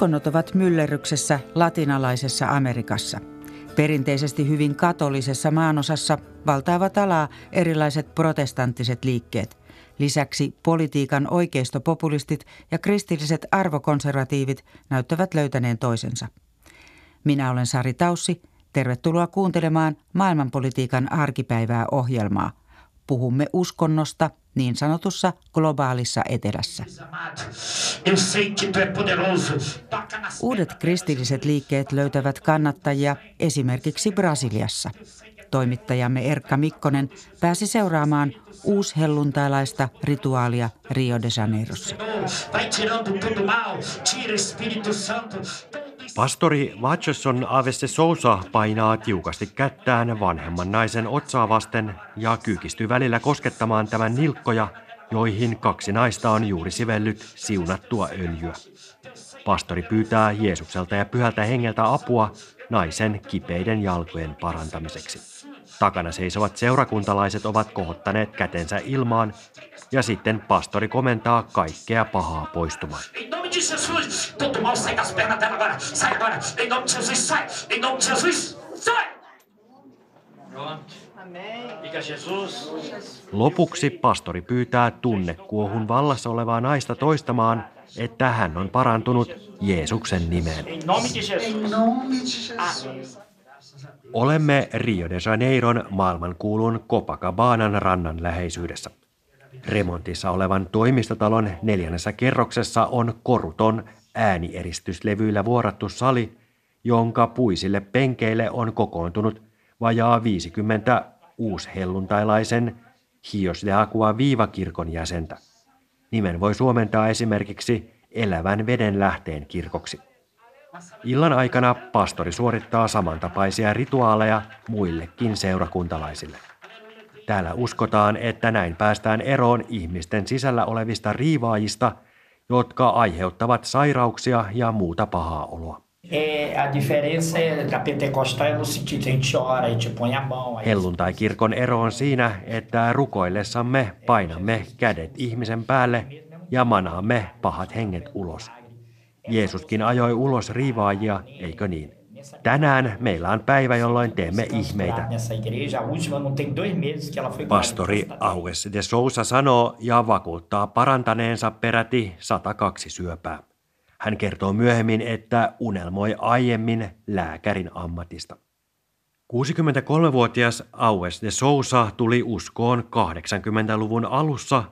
Uskonnot ovat myllerryksessä latinalaisessa Amerikassa. Perinteisesti hyvin katolisessa maanosassa valtaavat alaa erilaiset protestanttiset liikkeet. Lisäksi politiikan oikeistopopulistit ja kristilliset arvokonservatiivit näyttävät löytäneen toisensa. Minä olen Sari Taussi. Tervetuloa kuuntelemaan maailmanpolitiikan arkipäivää ohjelmaa. Puhumme uskonnosta niin sanotussa globaalissa etelässä. Uudet kristilliset liikkeet löytävät kannattajia esimerkiksi Brasiliassa. Toimittajamme Erkka Mikkonen pääsi seuraamaan uushelluntailaista rituaalia Rio de Janeirossa. Pastori Watcherson Aveste Sousa painaa tiukasti kättään vanhemman naisen otsaa vasten ja kyykistyy välillä koskettamaan tämän nilkkoja, joihin kaksi naista on juuri sivellyt siunattua öljyä. Pastori pyytää Jeesukselta ja pyhältä hengeltä apua naisen kipeiden jalkojen parantamiseksi. Takana seisovat seurakuntalaiset ovat kohottaneet kätensä ilmaan ja sitten pastori komentaa kaikkea pahaa poistumaan. Lopuksi pastori pyytää tunnekuohun vallassa olevaa naista toistamaan, että hän on parantunut Jeesuksen nimeen. Olemme Rio de Janeiron maailmankuulun Copacabanan rannan läheisyydessä. Remontissa olevan toimistotalon neljännessä kerroksessa on koruton äänieristyslevyillä vuorattu sali, jonka puisille penkeille on kokoontunut vajaa 50 uushelluntailaisen Hios de Aqua viivakirkon jäsentä. Nimen voi suomentaa esimerkiksi elävän veden lähteen kirkoksi. Illan aikana pastori suorittaa samantapaisia rituaaleja muillekin seurakuntalaisille. Täällä uskotaan, että näin päästään eroon ihmisten sisällä olevista riivaajista, jotka aiheuttavat sairauksia ja muuta pahaa oloa. Helluntai-kirkon ero on siinä, että rukoillessamme painamme kädet ihmisen päälle ja manaamme pahat henget ulos. Jeesuskin ajoi ulos riivaajia, eikö niin? Tänään meillä on päivä, jolloin teemme ihmeitä. Pastori Auges de Sousa sanoo ja vakuuttaa parantaneensa peräti 102 syöpää. Hän kertoo myöhemmin, että unelmoi aiemmin lääkärin ammatista. 63-vuotias Aues de Sousa tuli uskoon 80-luvun alussa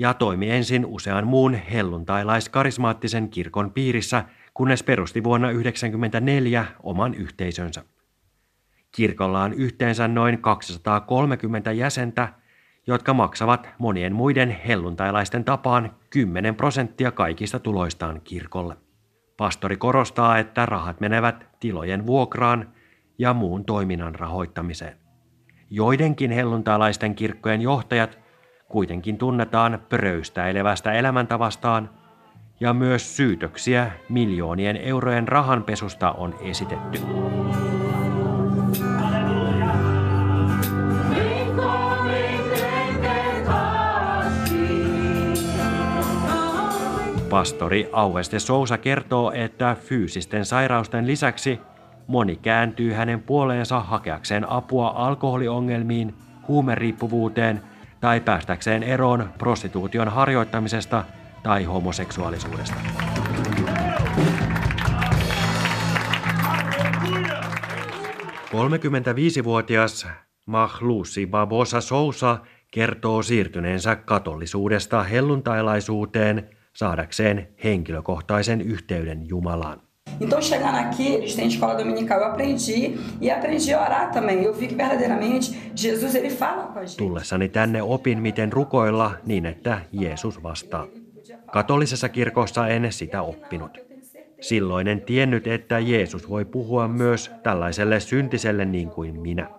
ja toimi ensin usean muun helluntailaiskarismaattisen kirkon piirissä, kunnes perusti vuonna 1994 oman yhteisönsä. Kirkolla on yhteensä noin 230 jäsentä, jotka maksavat monien muiden helluntailaisten tapaan 10 prosenttia kaikista tuloistaan kirkolle. Pastori korostaa, että rahat menevät tilojen vuokraan ja muun toiminnan rahoittamiseen. Joidenkin helluntailaisten kirkkojen johtajat kuitenkin tunnetaan pröystäilevästä elämäntavastaan ja myös syytöksiä miljoonien eurojen rahanpesusta on esitetty. Pastori Aueste Sousa kertoo, että fyysisten sairausten lisäksi moni kääntyy hänen puoleensa hakeakseen apua alkoholiongelmiin, huumeriippuvuuteen tai päästäkseen eroon prostituution harjoittamisesta tai homoseksuaalisuudesta. Kolmekymmentäviisivuotias Mahlusi Babosa Sousa kertoo siirtyneensä katolisuudesta helluntailaisuuteen saadakseen henkilökohtaisen yhteyden Jumalaan. Então, chegando aqui, eles têm escola dominical. Eu aprendi e aprendi a orar também. Eu vi que verdadeiramente Jesus ele fala com a gente. Tullessani tänne opin, miten rukoilla niin, että Jeesus vastaa. Katolisessa kirkossa en sitä oppinut. Silloin en tiennyt, että Jeesus voi puhua myös tällaiselle syntiselle niin kuin minä.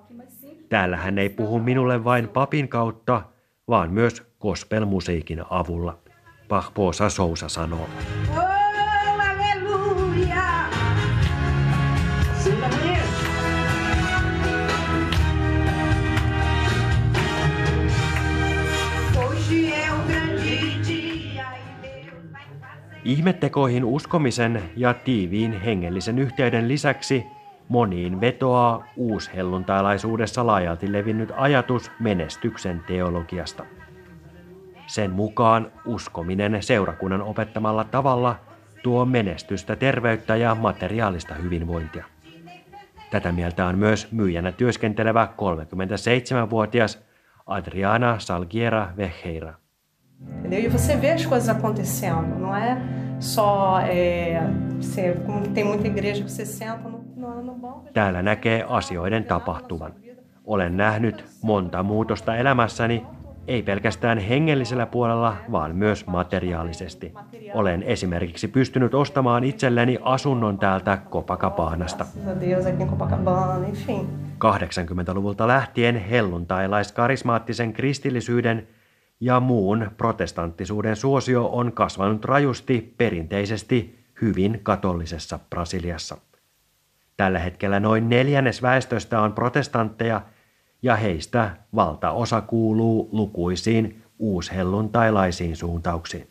Täällä hän ei puhu minulle vain papin kautta, vaan myös gospelmusiikin avulla. Pahpoosa Sousa sanoo. Ihmettekoihin uskomisen ja tiiviin hengellisen yhteyden lisäksi moniin vetoaa uushelluntailaisuudessa laajalti levinnyt ajatus menestyksen teologiasta. Sen mukaan uskominen seurakunnan opettamalla tavalla tuo menestystä, terveyttä ja materiaalista hyvinvointia. Tätä mieltä on myös myyjänä työskentelevä 37-vuotias Adriana Salguera Vejeira. Entendeu? E você vê as coisas acontecendo, não é só é, você, como tem muita igreja que você senta no, no, no banco. Täällä näkee asioiden tapahtuvan. Olen nähnyt monta muutosta elämässäni, ei pelkästään hengellisellä puolella, vaan myös materiaalisesti. Olen esimerkiksi pystynyt ostamaan itselleni asunnon täältä Copacabanasta. 80-luvulta lähtien helluntailaiskarismaattisen kristillisyyden ja muun protestanttisuuden suosio on kasvanut rajusti perinteisesti hyvin katollisessa Brasiliassa. Tällä hetkellä noin neljännes väestöstä on protestantteja ja heistä valtaosa kuuluu lukuisiin uushelluntailaisiin suuntauksiin.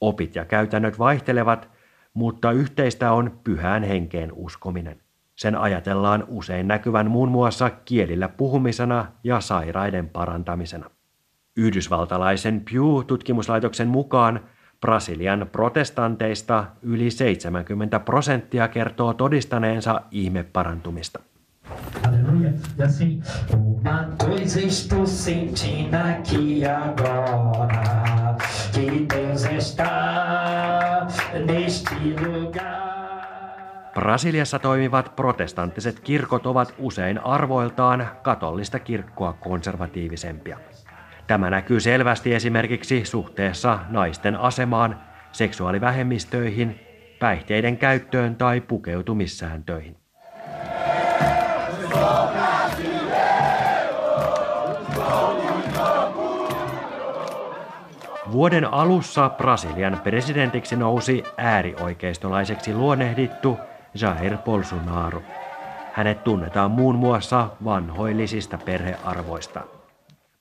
Opit ja käytännöt vaihtelevat, mutta yhteistä on pyhään henkeen uskominen. Sen ajatellaan usein näkyvän muun muassa kielillä puhumisena ja sairaiden parantamisena. Yhdysvaltalaisen Pew-tutkimuslaitoksen mukaan Brasilian protestanteista yli 70 prosenttia kertoo todistaneensa ihmeparantumista. Aleluia. Ja assim, uma coisa estou sentindo aqui agora, que Deus está neste lugar. Brasiliassa toimivat protestanttiset kirkot ovat usein arvoiltaan katolista kirkkoa konservatiivisempia. Tämä näkyy selvästi esimerkiksi suhteessa naisten asemaan, seksuaalivähemmistöihin, päihteiden käyttöön tai pukeutumissääntöihin. Vuoden alussa Brasilian presidentiksi nousi äärioikeistolaiseksi luonnehdittu Jair Bolsonaro. Hänet tunnetaan muun muassa vanhoillisista perhearvoista.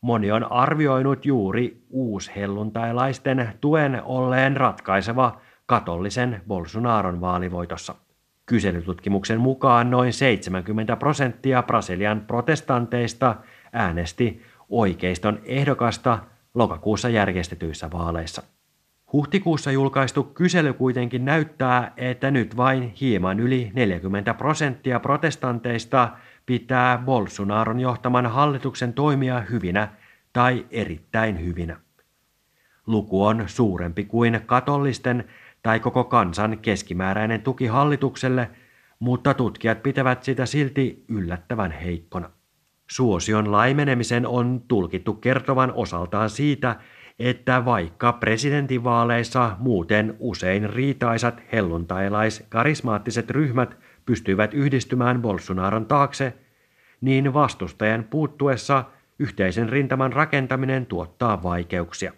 Moni on arvioinut juuri uushelluntailaisten tuen olleen ratkaiseva katollisen Bolsonaron vaalivoitossa. Kyselytutkimuksen mukaan noin 70 prosenttia Brasilian protestanteista äänesti oikeiston ehdokasta lokakuussa järjestetyissä vaaleissa. Huhtikuussa julkaistu kysely kuitenkin näyttää, että nyt vain hieman yli 40 prosenttia protestanteista pitää Bolsonaron johtaman hallituksen toimia hyvinä tai erittäin hyvinä. Luku on suurempi kuin katollisten tai koko kansan keskimääräinen tuki hallitukselle, mutta tutkijat pitävät sitä silti yllättävän heikkona. Suosion laimenemisen on tulkittu kertovan osaltaan siitä, että vaikka presidentinvaaleissa muuten usein riitaisat helluntailais-karismaattiset ryhmät pystyivät yhdistymään Bolsonaron taakse, niin vastustajan puuttuessa yhteisen rintaman rakentaminen tuottaa vaikeuksia.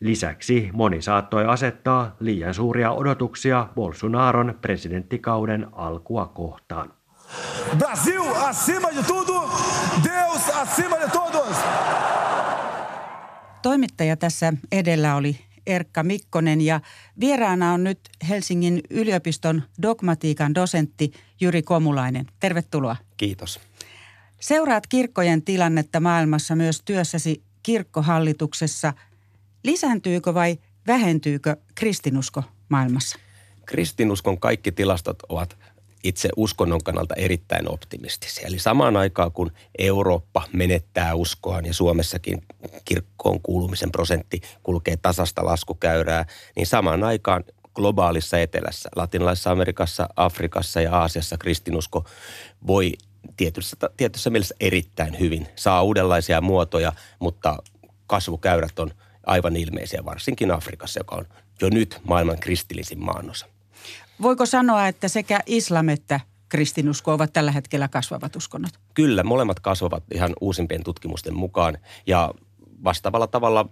Lisäksi moni saattoi asettaa liian suuria odotuksia Bolsonaron presidenttikauden alkua kohtaan. Brasil acima de tudo, Deus acima de todos. Toimittaja tässä edellä oli Erkka Mikkonen ja vieraana on nyt Helsingin yliopiston dogmatiikan dosentti Jyri Komulainen. Tervetuloa. Kiitos. Seuraat kirkkojen tilannetta maailmassa myös työssäsi kirkkohallituksessa. Lisääntyykö vai vähentyykö kristinusko maailmassa? Kristinuskon kaikki tilastot ovat itse uskonnon kannalta erittäin optimistisia. Eli samaan aikaan, kun Eurooppa menettää uskoaan ja Suomessakin kirkkoon kuulumisen prosentti kulkee tasasta laskukäyrää, niin samaan aikaan globaalissa etelässä, latinalaisessa Amerikassa, Afrikassa ja Aasiassa kristinusko voi tietyssä, tietyssä mielessä erittäin hyvin. Saa uudenlaisia muotoja, mutta kasvukäyrät on aivan ilmeisiä, varsinkin Afrikassa, joka on jo nyt maailman kristillisin maanosa. Voiko sanoa, että sekä islam että kristinusko ovat tällä hetkellä kasvavat uskonnot? Kyllä, molemmat kasvavat ihan uusimpien tutkimusten mukaan. Ja vastaavalla tavalla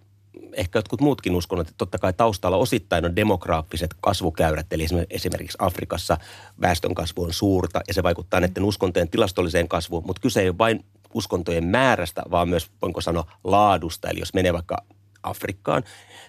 ehkä jotkut muutkin uskonnot, että totta kai taustalla osittain on demograafiset kasvukäyrät, eli esimerkiksi Afrikassa väestön kasvu on suurta ja se vaikuttaa näiden uskontojen tilastolliseen kasvuun, mutta kyse ei ole vain uskontojen määrästä, vaan myös, voinko sanoa, laadusta. Eli jos menee vaikka Afrikkaan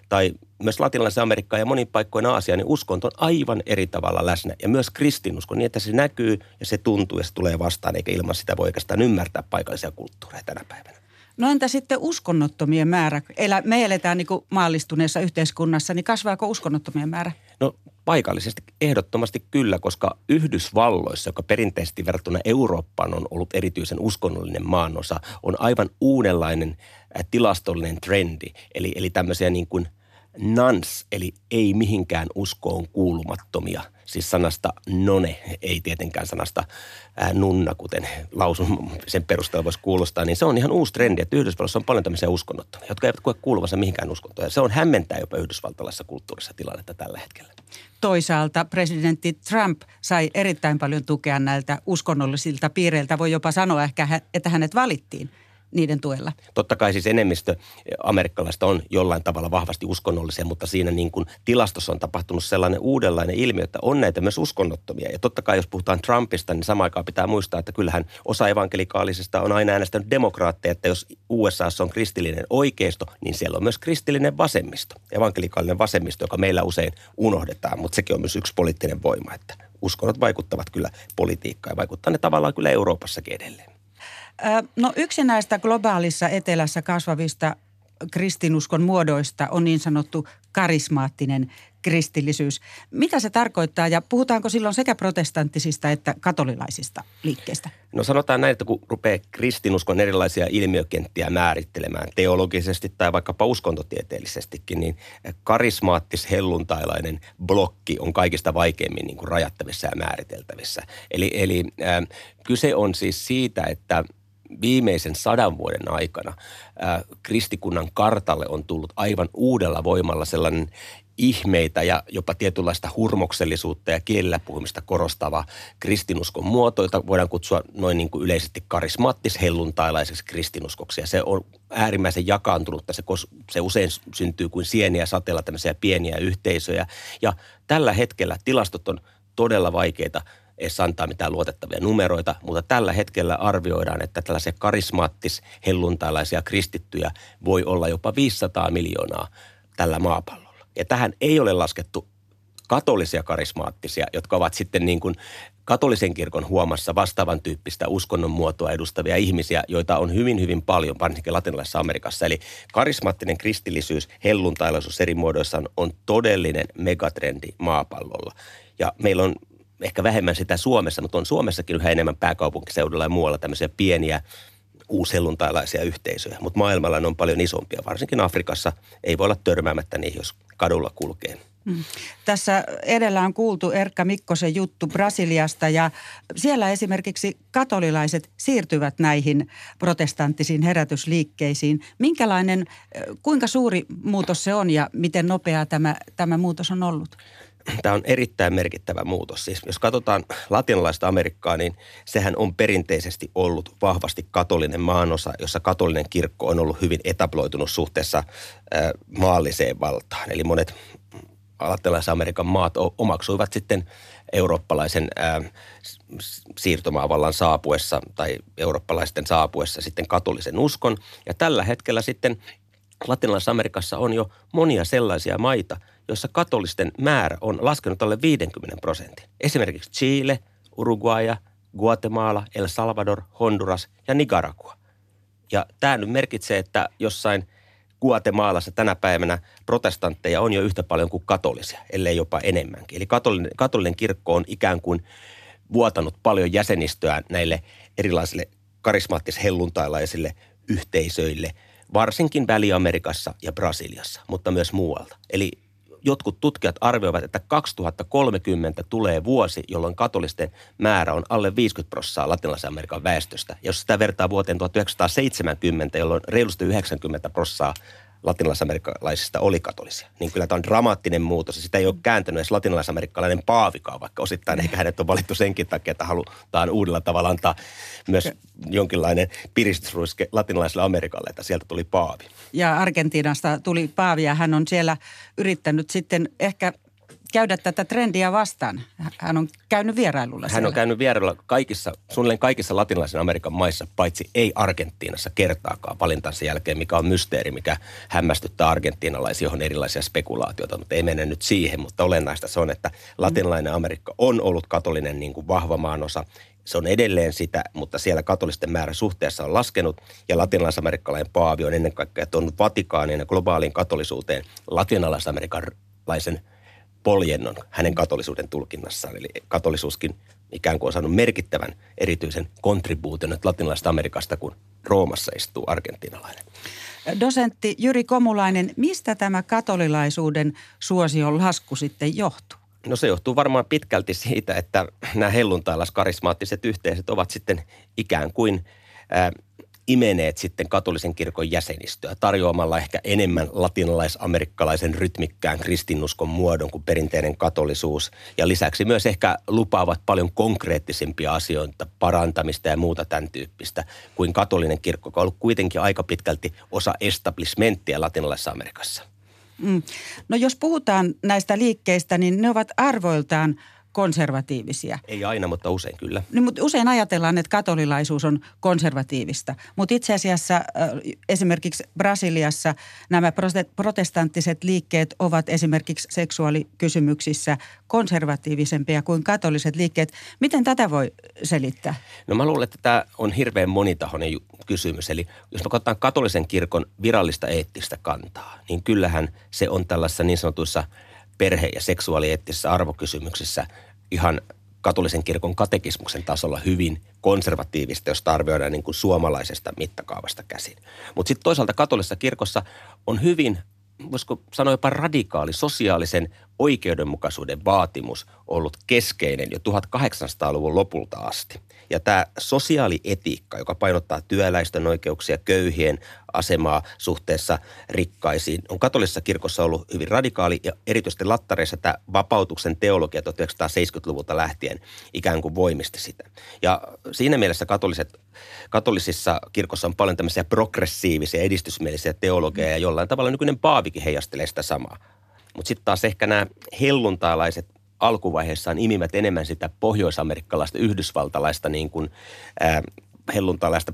tai myös latinalaisen Amerikkaan ja monin paikkoin Aasiaan, niin uskonto on aivan eri tavalla läsnä. Ja myös kristinusko niin, että se näkyy ja se tuntuu ja se tulee vastaan, eikä ilman sitä voi oikeastaan ymmärtää paikallisia kulttuureja tänä päivänä. No entä sitten uskonnottomien määrä? Me eletään niin maallistuneessa yhteiskunnassa, niin kasvaako uskonnottomien määrä? No paikallisesti ehdottomasti kyllä, koska Yhdysvalloissa, joka perinteisesti verrattuna Eurooppaan on ollut erityisen uskonnollinen maanosa, on aivan uudenlainen äh, tilastollinen trendi. Eli, eli tämmöisiä niin kuin – nans, eli ei mihinkään uskoon kuulumattomia. Siis sanasta none, ei tietenkään sanasta nunna, kuten lausun sen perusteella voisi kuulostaa, niin se on ihan uusi trendi, että Yhdysvalloissa on paljon tämmöisiä uskonnottomia, jotka eivät koe kuuluvansa mihinkään uskontoon. Se on hämmentää jopa yhdysvaltalaisessa kulttuurissa tilannetta tällä hetkellä. Toisaalta presidentti Trump sai erittäin paljon tukea näiltä uskonnollisilta piireiltä. Voi jopa sanoa ehkä, että hänet valittiin – niiden tuella? Totta kai siis enemmistö amerikkalaista on jollain tavalla vahvasti uskonnollisia, mutta siinä niin kuin tilastossa on tapahtunut sellainen uudenlainen ilmiö, että on näitä myös uskonnottomia. Ja totta kai jos puhutaan Trumpista, niin samaan aikaan pitää muistaa, että kyllähän osa evankelikaalisista on aina äänestänyt demokraatteja, että jos USA on kristillinen oikeisto, niin siellä on myös kristillinen vasemmisto. Evankelikaalinen vasemmisto, joka meillä usein unohdetaan, mutta sekin on myös yksi poliittinen voima, että uskonnot vaikuttavat kyllä politiikkaan ja vaikuttaa ne tavallaan kyllä Euroopassakin edelleen. No yksi näistä globaalissa etelässä kasvavista kristinuskon muodoista on niin sanottu karismaattinen kristillisyys. Mitä se tarkoittaa ja puhutaanko silloin sekä protestanttisista että katolilaisista liikkeistä? No sanotaan näin, että kun rupeaa kristinuskon erilaisia ilmiökenttiä määrittelemään teologisesti tai vaikkapa uskontotieteellisestikin, niin karismaattis-helluntailainen blokki on kaikista vaikeimmin niin kuin rajattavissa ja määriteltävissä. Eli, eli äh, kyse on siis siitä, että – viimeisen sadan vuoden aikana ää, kristikunnan kartalle on tullut aivan uudella voimalla sellainen ihmeitä ja jopa tietynlaista hurmoksellisuutta ja kielellä puhumista korostava kristinuskon muoto, jota voidaan kutsua noin niin kuin yleisesti karismaattis-helluntailaiseksi kristinuskoksi. Ja se on äärimmäisen jakaantunutta. Se, se usein syntyy kuin sieniä sateella tämmöisiä pieniä yhteisöjä. Ja tällä hetkellä tilastot on todella vaikeita – edes antaa mitään luotettavia numeroita, mutta tällä hetkellä arvioidaan, että tällaisia karismaattis-helluntailaisia kristittyjä voi olla jopa 500 miljoonaa tällä maapallolla. Ja tähän ei ole laskettu katolisia karismaattisia, jotka ovat sitten niin kuin katolisen kirkon huomassa vastaavan tyyppistä uskonnon muotoa edustavia ihmisiä, joita on hyvin, hyvin paljon, varsinkin latinalaisessa Amerikassa. Eli karismaattinen kristillisyys, helluntailaisuus eri muodoissaan on todellinen megatrendi maapallolla. Ja meillä on ehkä vähemmän sitä Suomessa, mutta on Suomessakin yhä enemmän pääkaupunkiseudulla ja muualla tämmöisiä pieniä uuselluntailaisia yhteisöjä. Mutta maailmalla ne on paljon isompia, varsinkin Afrikassa. Ei voi olla törmäämättä niihin, jos kadulla kulkee. Mm. Tässä edellä on kuultu Erkka Mikkosen juttu Brasiliasta ja siellä esimerkiksi katolilaiset siirtyvät näihin protestanttisiin herätysliikkeisiin. Minkälainen, kuinka suuri muutos se on ja miten nopea tämä, tämä muutos on ollut? Tämä on erittäin merkittävä muutos. Siis jos katsotaan latinalaista Amerikkaa, niin sehän on perinteisesti ollut vahvasti katolinen maanosa, jossa katolinen kirkko on ollut hyvin etabloitunut suhteessa maalliseen valtaan. Eli monet latinalaisen Amerikan maat omaksuivat sitten eurooppalaisen siirtomaavallan saapuessa tai eurooppalaisten saapuessa sitten katolisen uskon. Ja tällä hetkellä sitten Latinalaisessa Amerikassa on jo monia sellaisia maita – jossa katolisten määrä on laskenut alle 50 prosentin. Esimerkiksi Chile, Uruguaya, Guatemala, El Salvador, Honduras ja Nicaragua. Ja tämä nyt merkitsee, että jossain Guatemalassa tänä päivänä protestantteja on jo yhtä paljon kuin katolisia, ellei jopa enemmänkin. Eli katolinen, katolinen kirkko on ikään kuin vuotanut paljon jäsenistöä näille erilaisille karismaattis-helluntailaisille yhteisöille, varsinkin Väli-Amerikassa ja Brasiliassa, mutta myös muualta. Eli jotkut tutkijat arvioivat, että 2030 tulee vuosi, jolloin katolisten määrä on alle 50 prosenttia latinalaisen Amerikan väestöstä. Jos sitä vertaa vuoteen 1970, jolloin reilusti 90 prosenttia latinalaisamerikkalaisista oli katolisia. Niin kyllä tämä on dramaattinen muutos. Sitä ei ole kääntänyt edes latinalaisamerikkalainen paavikaan, vaikka osittain ehkä hänet on valittu senkin takia, että halutaan uudella tavalla antaa myös jonkinlainen piristysruiske latinalaiselle Amerikalle, että sieltä tuli paavi. Ja Argentiinasta tuli paavi ja hän on siellä yrittänyt sitten ehkä käydä tätä trendiä vastaan? Hän on käynyt vierailulla Hän on käynyt vierailulla kaikissa, suunnilleen kaikissa latinalaisen Amerikan maissa, paitsi ei Argentiinassa kertaakaan valintansa jälkeen, mikä on mysteeri, mikä hämmästyttää argentiinalaisia, johon erilaisia spekulaatioita, mutta ei mene nyt siihen, mutta olennaista se on, että latinalainen Amerikka on ollut katolinen niin kuin vahva maanosa se on edelleen sitä, mutta siellä katolisten määrä suhteessa on laskenut ja latinalaisamerikkalainen paavi on ennen kaikkea tuonut Vatikaanin ja globaaliin katolisuuteen latinalaisamerikkalaisen poljennon hänen katolisuuden tulkinnassaan. Eli katolisuuskin ikään kuin on saanut merkittävän erityisen kontribuution nyt latinalaisesta Amerikasta, kun Roomassa istuu argentinalainen. Dosentti Jyri Komulainen, mistä tämä katolilaisuuden suosion lasku sitten johtuu? No se johtuu varmaan pitkälti siitä, että nämä helluntailaskarismaattiset yhteisöt ovat sitten ikään kuin äh, imeneet sitten katolisen kirkon jäsenistöä tarjoamalla ehkä enemmän latinalais-amerikkalaisen rytmikkään kristinuskon muodon kuin perinteinen katolisuus. Ja lisäksi myös ehkä lupaavat paljon konkreettisempia asioita, parantamista ja muuta tämän tyyppistä kuin katolinen kirkko, joka on ollut kuitenkin aika pitkälti osa establishmenttia latinalaisessa Amerikassa. Mm. No jos puhutaan näistä liikkeistä, niin ne ovat arvoiltaan konservatiivisia. Ei aina, mutta usein kyllä. Niin, mutta usein ajatellaan, että katolilaisuus on konservatiivista. Mutta itse asiassa esimerkiksi Brasiliassa nämä protestanttiset liikkeet ovat esimerkiksi seksuaalikysymyksissä konservatiivisempia kuin katoliset liikkeet. Miten tätä voi selittää? No mä luulen, että tämä on hirveän monitahoinen kysymys. Eli jos me katsotaan katolisen kirkon virallista eettistä kantaa, niin kyllähän se on tällaisessa niin sanotuissa perhe- ja seksuaalieettisissä arvokysymyksissä ihan katolisen kirkon katekismuksen tasolla hyvin konservatiivista, jos arvioidaan niin kuin suomalaisesta mittakaavasta käsin. Mutta sitten toisaalta katolisessa kirkossa on hyvin voisiko sanoa jopa radikaali sosiaalisen oikeudenmukaisuuden vaatimus ollut keskeinen jo 1800-luvun lopulta asti. Ja tämä sosiaalietiikka, joka painottaa työläisten oikeuksia, köyhien asemaa suhteessa rikkaisiin, on katolisessa kirkossa ollut hyvin radikaali ja erityisesti lattareissa tämä vapautuksen teologia 1970-luvulta lähtien ikään kuin voimisti sitä. Ja siinä mielessä katoliset, katolisissa kirkossa on paljon tämmöisiä progressiivisia, edistysmielisiä teologiaa ja jollain tavalla nykyinen paavikin heijastelee sitä samaa. Mutta sitten taas ehkä nämä helluntailaiset alkuvaiheessaan imivät enemmän sitä pohjoisamerikkalaista, yhdysvaltalaista niin kuin, ää,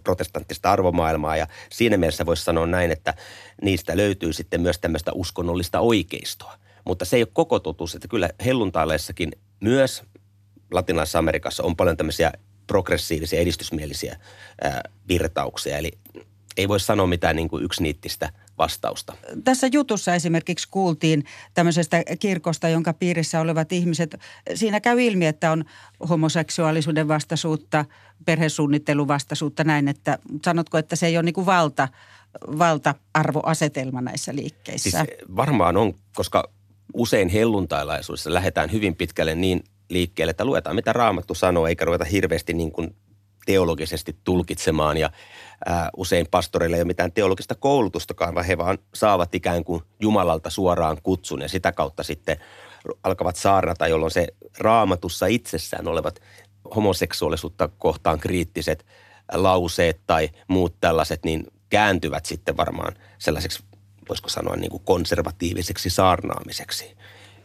protestanttista arvomaailmaa ja siinä mielessä voisi sanoa näin, että niistä löytyy sitten myös tämmöistä uskonnollista oikeistoa. Mutta se ei ole koko totuus, että kyllä helluntailaissakin myös latinalaisessa Amerikassa on paljon tämmöisiä progressiivisia, edistysmielisiä virtauksia. Eli ei voi sanoa mitään niin kuin yksiniittistä vastausta. Tässä jutussa esimerkiksi kuultiin tämmöisestä kirkosta, jonka piirissä olevat ihmiset, siinä käy ilmi, että on homoseksuaalisuuden vastaisuutta, perhesuunnittelun vastaisuutta näin, että sanotko, että se ei ole niin kuin valta, valta-arvoasetelma näissä liikkeissä? Siis varmaan on, koska usein helluntailaisuudessa lähdetään hyvin pitkälle niin liikkeelle, että luetaan mitä Raamattu sanoo, eikä ruveta hirveästi niin kuin teologisesti tulkitsemaan ja ää, usein pastoreille ei ole mitään teologista koulutustakaan, vaan he vaan saavat ikään kuin Jumalalta suoraan kutsun ja sitä kautta sitten alkavat saarnata, jolloin se raamatussa itsessään olevat homoseksuaalisuutta kohtaan kriittiset lauseet tai muut tällaiset, niin kääntyvät sitten varmaan sellaiseksi, voisiko sanoa niin kuin konservatiiviseksi saarnaamiseksi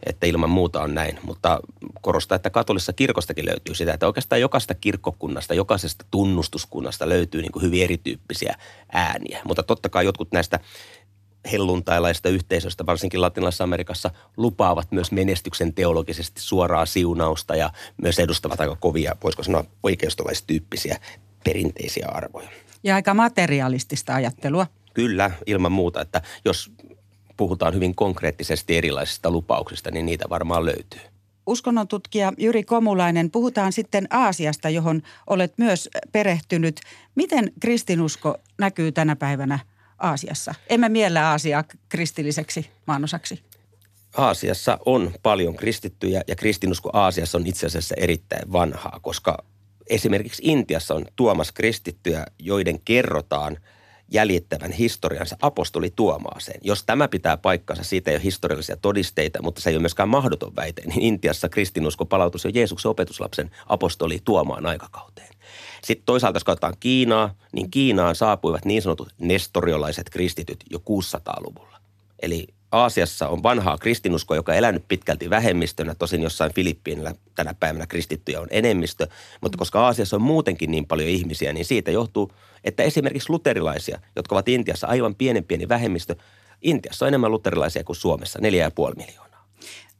että ilman muuta on näin. Mutta korostaa, että katolisessa kirkostakin löytyy sitä, että oikeastaan jokaisesta kirkkokunnasta, jokaisesta tunnustuskunnasta löytyy niin kuin hyvin erityyppisiä ääniä. Mutta totta kai jotkut näistä helluntailaista yhteisöistä, varsinkin Latinalaisessa Amerikassa, lupaavat myös menestyksen teologisesti suoraa siunausta ja myös edustavat aika kovia, voisiko sanoa oikeistolaistyyppisiä perinteisiä arvoja. Ja aika materialistista ajattelua. Kyllä, ilman muuta, että jos puhutaan hyvin konkreettisesti erilaisista lupauksista, niin niitä varmaan löytyy. Uskonnon tutkija Jyri Komulainen, puhutaan sitten Aasiasta, johon olet myös perehtynyt. Miten kristinusko näkyy tänä päivänä Aasiassa? Emme miellä Aasiaa kristilliseksi maanosaksi. Aasiassa on paljon kristittyjä ja kristinusko Aasiassa on itse asiassa erittäin vanhaa, koska esimerkiksi Intiassa on tuomas kristittyjä, joiden kerrotaan – jäljittävän historiansa apostoli Tuomaaseen. Jos tämä pitää paikkansa, siitä ei ole historiallisia todisteita, mutta se ei ole myöskään mahdoton väite, niin Intiassa kristinusko palautus jo Jeesuksen opetuslapsen apostoli Tuomaan aikakauteen. Sitten toisaalta, jos katsotaan Kiinaa, niin Kiinaan saapuivat niin sanotut nestoriolaiset kristityt jo 600-luvulla. Eli Aasiassa on vanhaa kristinuskoa, joka on elänyt pitkälti vähemmistönä. Tosin jossain Filippiinillä tänä päivänä kristittyjä on enemmistö. Mutta koska Aasiassa on muutenkin niin paljon ihmisiä, niin siitä johtuu, että esimerkiksi luterilaisia, jotka ovat Intiassa aivan pienen pieni vähemmistö, Intiassa on enemmän luterilaisia kuin Suomessa, 4,5 miljoonaa.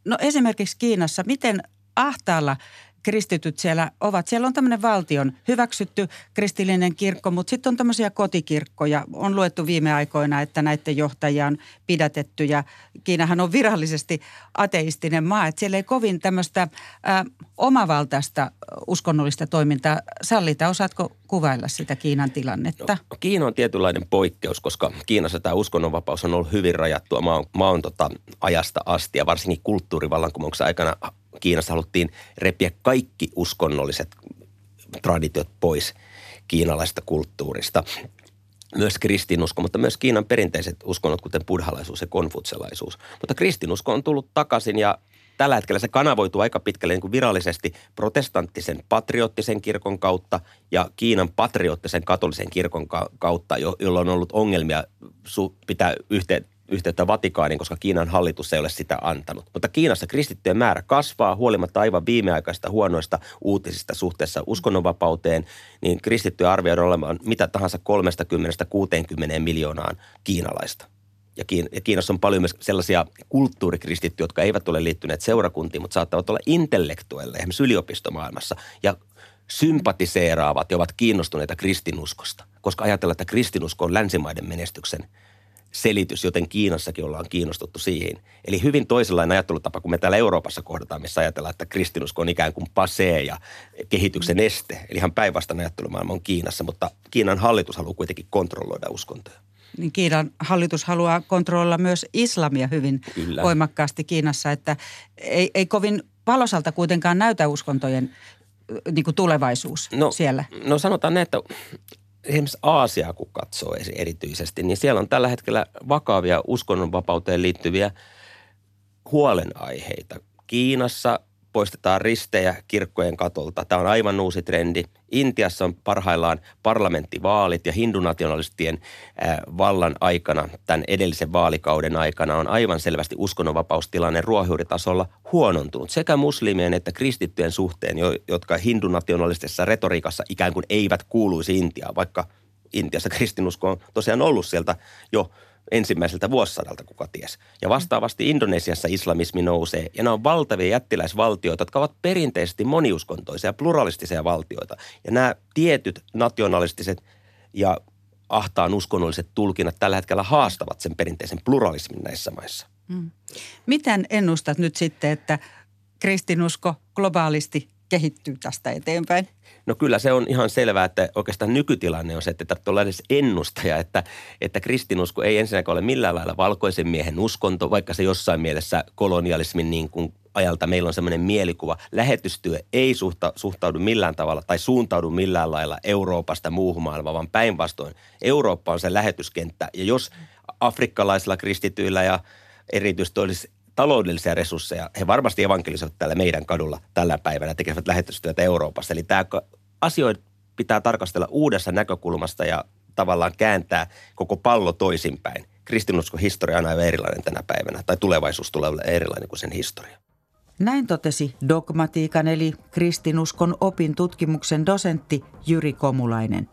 No esimerkiksi Kiinassa, miten ahtaalla kristityt siellä ovat. Siellä on tämmöinen valtion hyväksytty kristillinen kirkko, mutta sitten on tämmöisiä kotikirkkoja. On luettu viime aikoina, että näiden johtajia on pidätetty ja Kiinahan on virallisesti ateistinen maa. Että siellä ei kovin tämmöistä äh, omavaltaista uskonnollista toimintaa sallita. Osaatko kuvailla sitä Kiinan tilannetta? No, Kiina on tietynlainen poikkeus, koska Kiinassa tämä uskonnonvapaus on ollut hyvin rajattua maan, maan tota, ajasta asti ja varsinkin kulttuurivallankumouksen aikana Kiinassa haluttiin repiä kaikki uskonnolliset traditiot pois kiinalaisesta kulttuurista. Myös kristinusko, mutta myös Kiinan perinteiset uskonnot, kuten buddhalaisuus ja konfutselaisuus. Mutta kristinusko on tullut takaisin ja tällä hetkellä se kanavoituu aika pitkälle niin kuin virallisesti protestanttisen patriottisen kirkon kautta ja Kiinan patriottisen katolisen kirkon kautta, jolla on ollut ongelmia pitää yhteen, yhteyttä Vatikaaniin, koska Kiinan hallitus ei ole sitä antanut. Mutta Kiinassa kristittyjen määrä kasvaa huolimatta aivan viimeaikaista huonoista uutisista suhteessa uskonnonvapauteen, niin kristittyjä arvioidaan olemaan mitä tahansa 30-60 miljoonaan kiinalaista. Ja, Kiin- ja Kiinassa on paljon myös sellaisia kulttuurikristittyjä, jotka eivät ole liittyneet seurakuntiin, mutta saattavat olla intellektuelle, esimerkiksi yliopistomaailmassa. Ja sympatiseeraavat ja ovat kiinnostuneita kristinuskosta, koska ajatellaan, että kristinusko on länsimaiden menestyksen – selitys, joten Kiinassakin ollaan kiinnostuttu siihen. Eli hyvin toisenlainen ajattelutapa kuin me täällä Euroopassa kohdataan, missä ajatellaan, että kristinusko on ikään kuin pasee ja kehityksen este. Eli ihan päinvastainen ajattelumaailma on Kiinassa, mutta Kiinan hallitus haluaa kuitenkin kontrolloida uskontoja. Niin Kiinan hallitus haluaa kontrolloida myös islamia hyvin Kyllä. voimakkaasti Kiinassa, että ei, ei kovin valosalta kuitenkaan näytä uskontojen niin kuin tulevaisuus no, siellä. No sanotaan näin, että esimerkiksi Aasiaa kun katsoo erityisesti, niin siellä on tällä hetkellä vakavia uskonnonvapauteen liittyviä huolenaiheita. Kiinassa poistetaan ristejä kirkkojen katolta. Tämä on aivan uusi trendi. Intiassa on parhaillaan parlamenttivaalit ja hindunationalistien vallan aikana, tämän edellisen vaalikauden aikana on aivan selvästi uskonnonvapaustilanne ruohonjuuritasolla huonontunut sekä muslimien että kristittyjen suhteen, jotka hindunationalistisessa retoriikassa ikään kuin eivät kuuluisi Intiaan, vaikka Intiassa kristinusko on tosiaan ollut sieltä jo ensimmäiseltä vuosisadalta, kuka ties. Ja vastaavasti Indonesiassa islamismi nousee, ja nämä on valtavia jättiläisvaltioita, jotka ovat perinteisesti moniuskontoisia, pluralistisia valtioita. Ja nämä tietyt nationalistiset ja ahtaan uskonnolliset tulkinnat tällä hetkellä haastavat sen perinteisen pluralismin näissä maissa. Mm. Miten ennustat nyt sitten, että kristinusko globaalisti kehittyy tästä eteenpäin? No kyllä se on ihan selvää, että oikeastaan nykytilanne on se, että tarvitsee olla edes ennustaja, että, että kristinusko ei ensinnäkään ole millään lailla valkoisen miehen uskonto, vaikka se jossain mielessä kolonialismin niin kuin ajalta meillä on semmoinen mielikuva. Lähetystyö ei suhta, suhtaudu millään tavalla tai suuntaudu millään lailla Euroopasta muuhun maailmaan, vaan päinvastoin. Eurooppa on se lähetyskenttä ja jos afrikkalaisilla kristityillä ja erityisesti olisi taloudellisia resursseja. He varmasti evankelisoivat täällä meidän kadulla tällä päivänä, tekevät lähetystyötä Euroopassa. Eli tämä asioita pitää tarkastella uudessa näkökulmasta ja tavallaan kääntää koko pallo toisinpäin. Kristinuskon historia on aivan erilainen tänä päivänä, tai tulevaisuus tulee olla erilainen kuin sen historia. Näin totesi dogmatiikan eli kristinuskon opin tutkimuksen dosentti Jyri Komulainen.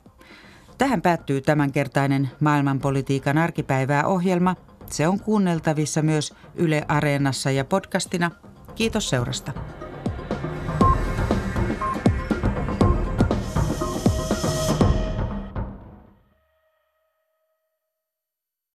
Tähän päättyy tämänkertainen maailmanpolitiikan arkipäivää ohjelma – se on kuunneltavissa myös Yle Areenassa ja podcastina. Kiitos seurasta.